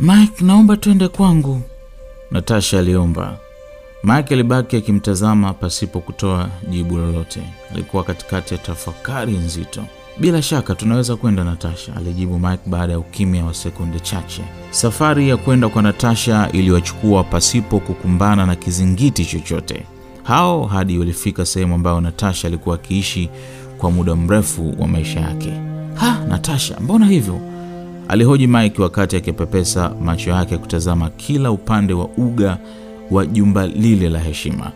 Mike, naomba twende kwangu, Natasha aliomba. Mike alibaki akimtazama pasipo kutoa jibu lolote. Alikuwa katikati ya tafakari nzito. Bila shaka tunaweza kwenda, Natasha, alijibu Mike baada ya ukimya wa sekunde chache. Safari ya kwenda kwa Natasha iliwachukua pasipo kukumbana na kizingiti chochote. Hao hadi walifika sehemu ambayo Natasha alikuwa akiishi kwa muda mrefu wa maisha yake. Ha, Natasha, mbona hivyo? Alihoji Mike wakati akipepesa macho yake kutazama kila upande wa uga wa jumba lile la heshima.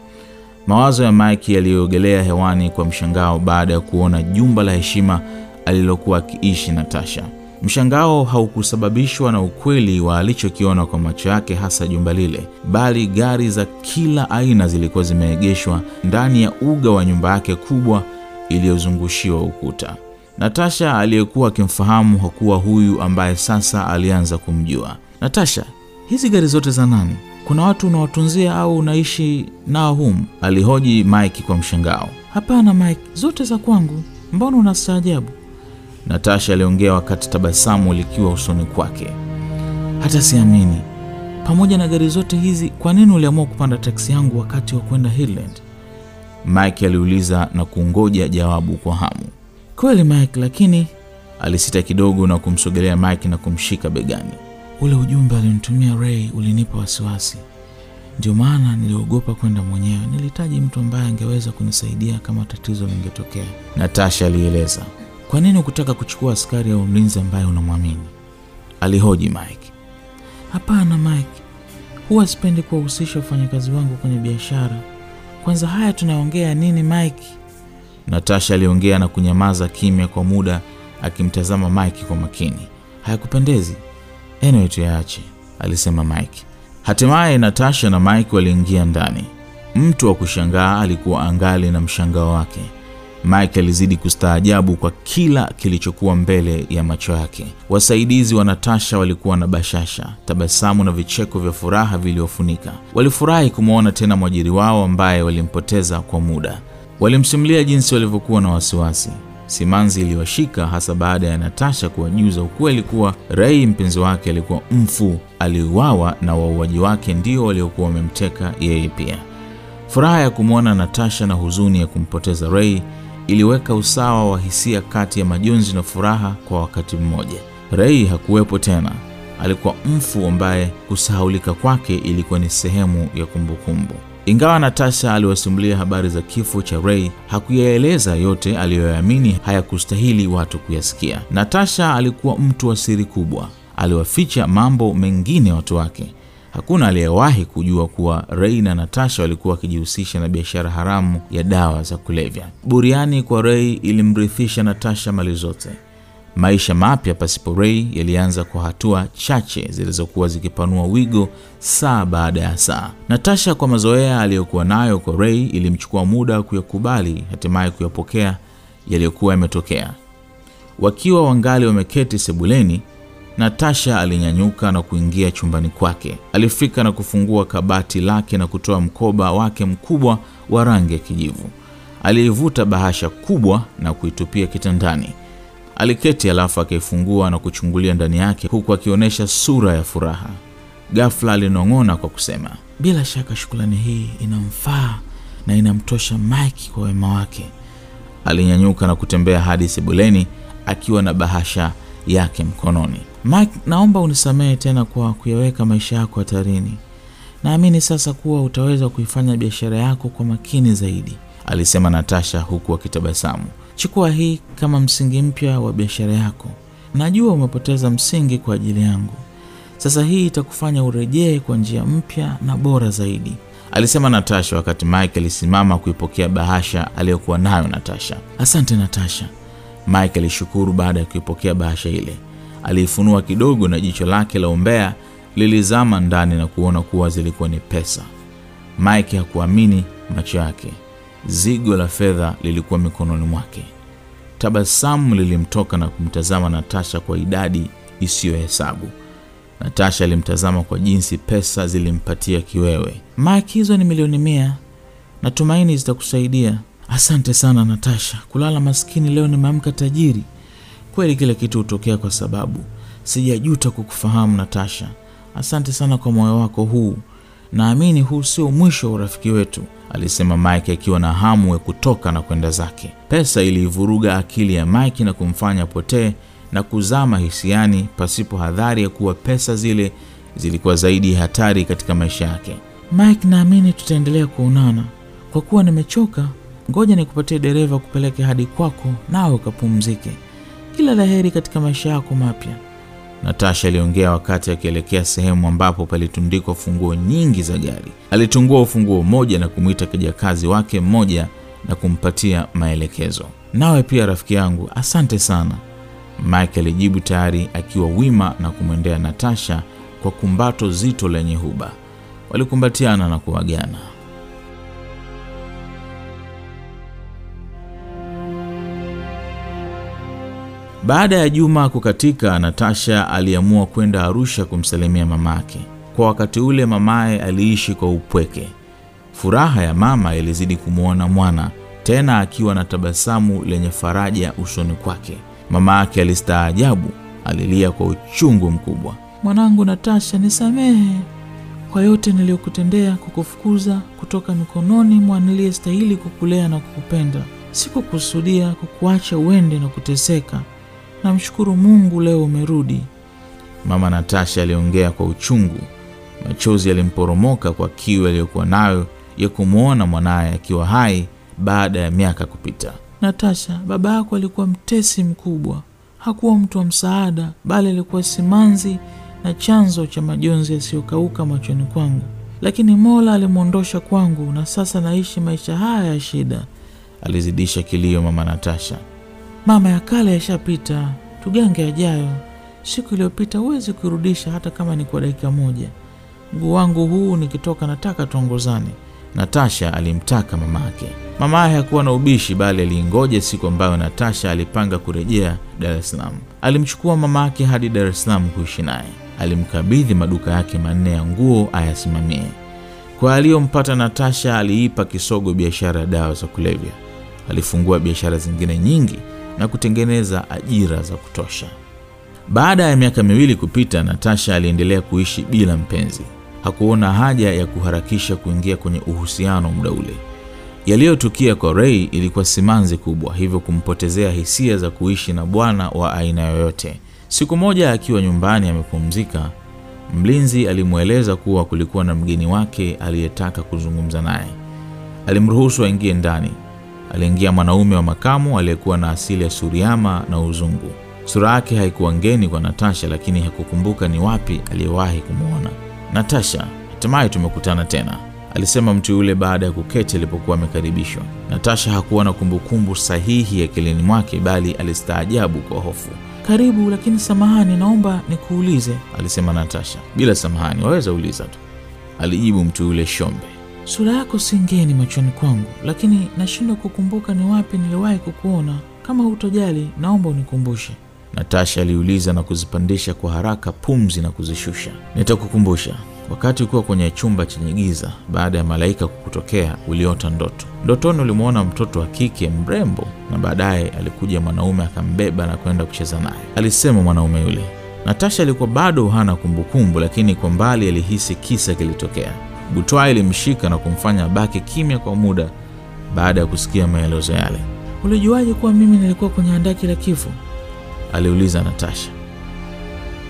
Mawazo ya Mike yaliyoogelea hewani kwa mshangao baada ya kuona jumba la heshima alilokuwa akiishi Natasha. Mshangao haukusababishwa na ukweli wa alichokiona kwa macho yake, hasa jumba lile, bali gari za kila aina zilikuwa zimeegeshwa ndani ya uga wa nyumba yake kubwa iliyozungushiwa ukuta. Natasha aliyekuwa akimfahamu hakuwa huyu ambaye sasa alianza kumjua. Natasha, hizi gari zote za nani? Kuna watu unawatunzia au unaishi nao humu? alihoji Mike kwa mshangao. Hapana Mike, zote za kwangu. Mbona unastaajabu? Natasha aliongea wakati tabasamu likiwa usoni kwake. Hata siamini. Pamoja na gari zote hizi, kwa nini uliamua kupanda taksi yangu wakati wa kwenda Highland? Mike aliuliza na kungoja jawabu kwa hamu. Kweli Mike, lakini alisita kidogo na kumsogelea Mike na kumshika begani. Ule ujumbe alinitumia Ray ulinipa wasiwasi, ndio maana niliogopa kwenda mwenyewe. Nilihitaji mtu ambaye angeweza kunisaidia kama tatizo lingetokea, Natasha alieleza. Kwa nini ukutaka kuchukua askari au mlinzi ambaye unamwamini? alihoji Mike. Hapana Mike, huwa sipendi kuwahusisha wafanyakazi wangu kwenye biashara. Kwanza haya tunaongea nini Mike? Natasha aliongea na kunyamaza kimya kwa muda akimtazama Mike kwa makini. Hayakupendezi? Anyway, tuyaache, alisema Mike. Hatimaye Natasha na Mike waliingia ndani. Mtu wa kushangaa alikuwa angali na mshangao wake. Mike alizidi kustaajabu kwa kila kilichokuwa mbele ya macho yake. Wasaidizi wa Natasha walikuwa na bashasha, tabasamu na vicheko vya furaha viliofunika. Walifurahi kumwona tena mwajiri wao ambaye walimpoteza kwa muda. Walimsimulia jinsi walivyokuwa na wasiwasi. Simanzi iliwashika hasa baada ya Natasha kuwajuza ukweli kuwa Ray mpenzi wake alikuwa mfu, aliuawa na wauaji wake ndio waliokuwa wamemteka yeye pia. Furaha ya kumwona Natasha na huzuni ya kumpoteza Ray iliweka usawa wa hisia kati ya majonzi na furaha kwa wakati mmoja. Ray hakuwepo tena, alikuwa mfu ambaye kusahaulika kwake ilikuwa ni sehemu ya kumbukumbu. Ingawa Natasha aliwasimulia habari za kifo cha Ray, hakuyaeleza yote aliyoyaamini hayakustahili watu kuyasikia. Natasha alikuwa mtu wa siri kubwa, aliwaficha mambo mengine watu wake. Hakuna aliyewahi kujua kuwa Ray na Natasha walikuwa wakijihusisha na biashara haramu ya dawa za kulevya. Buriani kwa Ray ilimrithisha Natasha mali zote. Maisha mapya pasipo Ray yalianza kwa hatua chache zilizokuwa zikipanua wigo saa baada ya saa. Natasha, kwa mazoea aliyokuwa nayo kwa Ray, ilimchukua muda kuyakubali, hatimaye kuyapokea yaliyokuwa yametokea. Wakiwa wangali wameketi sebuleni, Natasha alinyanyuka na kuingia chumbani kwake. Alifika na kufungua kabati lake na kutoa mkoba wake mkubwa wa rangi ya kijivu. Aliivuta bahasha kubwa na kuitupia kitandani. Aliketi alafu akaifungua na kuchungulia ndani yake huku akionyesha sura ya furaha. Ghafla alinong'ona kwa kusema, bila shaka shukrani hii inamfaa na inamtosha Mike kwa wema wake. Alinyanyuka na kutembea hadi sebuleni akiwa na bahasha yake mkononi. Mike, naomba unisamehe tena kwa kuyaweka maisha yako hatarini. Naamini sasa kuwa utaweza kuifanya biashara yako kwa makini zaidi, alisema Natasha huku akitabasamu. Chukua hii kama msingi mpya wa biashara yako. Najua umepoteza msingi kwa ajili yangu. Sasa hii itakufanya urejee kwa njia mpya na bora zaidi, alisema Natasha wakati Mike alisimama kuipokea bahasha aliyokuwa nayo Natasha. Asante Natasha, Mike alishukuru baada ya kuipokea bahasha ile. Aliifunua kidogo na jicho lake la umbea lilizama ndani na kuona kuwa zilikuwa ni pesa. Mike hakuamini macho yake. Zigo la fedha lilikuwa mikononi mwake. Tabasamu lilimtoka na kumtazama Natasha kwa idadi isiyohesabu. Natasha alimtazama kwa jinsi pesa zilimpatia kiwewe. Mike, hizo ni milioni mia, natumaini zitakusaidia. Asante sana Natasha, kulala maskini leo nimeamka tajiri. Kweli kila kitu hutokea kwa sababu. Sijajuta kukufahamu Natasha, asante sana kwa moyo wako huu. Naamini huu sio mwisho wa urafiki wetu, alisema Mike akiwa na hamu ya kutoka na kwenda zake. Pesa iliivuruga akili ya Mike na kumfanya potee na kuzama hisiani pasipo hadhari ya kuwa pesa zile zilikuwa zaidi ya hatari katika maisha yake. Mike, naamini tutaendelea kuonana. Kwa kuwa nimechoka, ngoja nikupatie dereva kupeleke hadi kwako, nawe ukapumzike. Kila la heri katika maisha yako mapya. Natasha aliongea wakati akielekea sehemu ambapo palitundikwa funguo nyingi za gari. Alitungua ufunguo mmoja na kumwita kijakazi wake mmoja na kumpatia maelekezo. Nawe pia rafiki yangu, asante sana. Mike alijibu tayari akiwa wima na kumwendea Natasha kwa kumbato zito lenye huba. Walikumbatiana na kuagana. Baada ya juma kukatika, Natasha aliamua kwenda Arusha kumsalimia mamake. Kwa wakati ule mamaye aliishi kwa upweke. Furaha ya mama ilizidi kumwona mwana, tena akiwa na tabasamu lenye faraja usoni kwake. Mama yake alistaajabu, alilia kwa uchungu mkubwa. Mwanangu Natasha, nisamehe kwa yote niliyokutendea, kukufukuza kutoka mikononi mwa niliyestahili kukulea na kukupenda. Sikukusudia kukuacha uende na kuteseka. Namshukuru Mungu leo umerudi. Mama Natasha aliongea kwa uchungu. Machozi yalimporomoka kwa kiu aliyokuwa nayo ya kumwona mwanaye akiwa hai baada ya miaka kupita. Natasha, baba yako alikuwa mtesi mkubwa. Hakuwa mtu wa msaada, bali alikuwa simanzi na chanzo cha majonzi yasiyokauka machoni kwangu. Lakini Mola alimwondosha kwangu na sasa naishi maisha haya ya shida, alizidisha kilio mama Natasha. Mama, ya kale yashapita, tugange yajayo. Siku iliyopita huwezi kuirudisha, hata kama ni kwa dakika moja. Mguu wangu huu nikitoka, nataka tuongozane, Natasha alimtaka mamake. Mamaye hakuwa na ubishi, bali aliingoja siku ambayo Natasha alipanga kurejea Dar es Salaam. Alimchukua mama yake hadi Dar es Salaam kuishi naye. Alimkabidhi maduka yake manne ya nguo ayasimamie. Kwa aliyompata Natasha, aliipa kisogo biashara ya dawa za kulevya. Alifungua biashara zingine nyingi na kutengeneza ajira za kutosha. Baada ya miaka miwili kupita, Natasha aliendelea kuishi bila mpenzi. Hakuona haja ya kuharakisha kuingia kwenye uhusiano muda ule. Yaliyotukia kwa Ray ilikuwa simanzi kubwa, hivyo kumpotezea hisia za kuishi na bwana wa aina yoyote. Siku moja akiwa nyumbani amepumzika, mlinzi alimweleza kuwa kulikuwa na mgeni wake aliyetaka kuzungumza naye. Alimruhusu aingie ndani. Aliingia mwanaume wa makamu aliyekuwa na asili ya Suriama na uzungu. Sura yake haikuwa ngeni kwa Natasha, lakini hakukumbuka ni wapi aliyewahi kumwona. Natasha, hatimaye tumekutana tena, alisema mtu yule baada ya kuketi alipokuwa amekaribishwa. Natasha hakuwa na kumbukumbu sahihi ya kilini mwake, bali alistaajabu kwa hofu. Karibu, lakini samahani, naomba nikuulize, alisema Natasha. Bila samahani, waweza uliza tu, alijibu mtu yule shombe. Sura yako si ngeni machoni kwangu, lakini nashindwa kukumbuka ni wapi niliwahi kukuona. Kama hutojali, naomba unikumbushe. Natasha aliuliza na kuzipandisha kwa haraka pumzi na kuzishusha. Nitakukumbusha. Wakati ukiwa kwenye chumba chenye giza, baada ya malaika kukutokea, uliota ndoto. Ndotoni ulimwona mtoto wa kike mrembo, na baadaye alikuja mwanaume akambeba na kwenda kucheza naye, alisema mwanaume yule. Natasha alikuwa bado hana kumbukumbu, lakini kwa mbali alihisi kisa kilitokea. Butwaa ilimshika na kumfanya baki kimya kwa muda baada ya kusikia maelezo yale. Ulijuaje kuwa mimi nilikuwa kwenye handaki la kifo? aliuliza Natasha.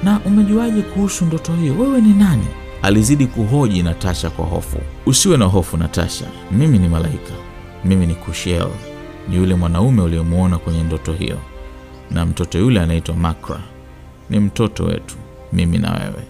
Na umejuaje kuhusu ndoto hiyo? Wewe ni nani? Alizidi kuhoji Natasha kwa hofu. Usiwe na hofu Natasha, mimi ni malaika. Mimi ni Kushiel, ni yule mwanaume uliyemwona kwenye ndoto hiyo, na mtoto yule anaitwa Makra. Ni mtoto wetu, mimi na wewe.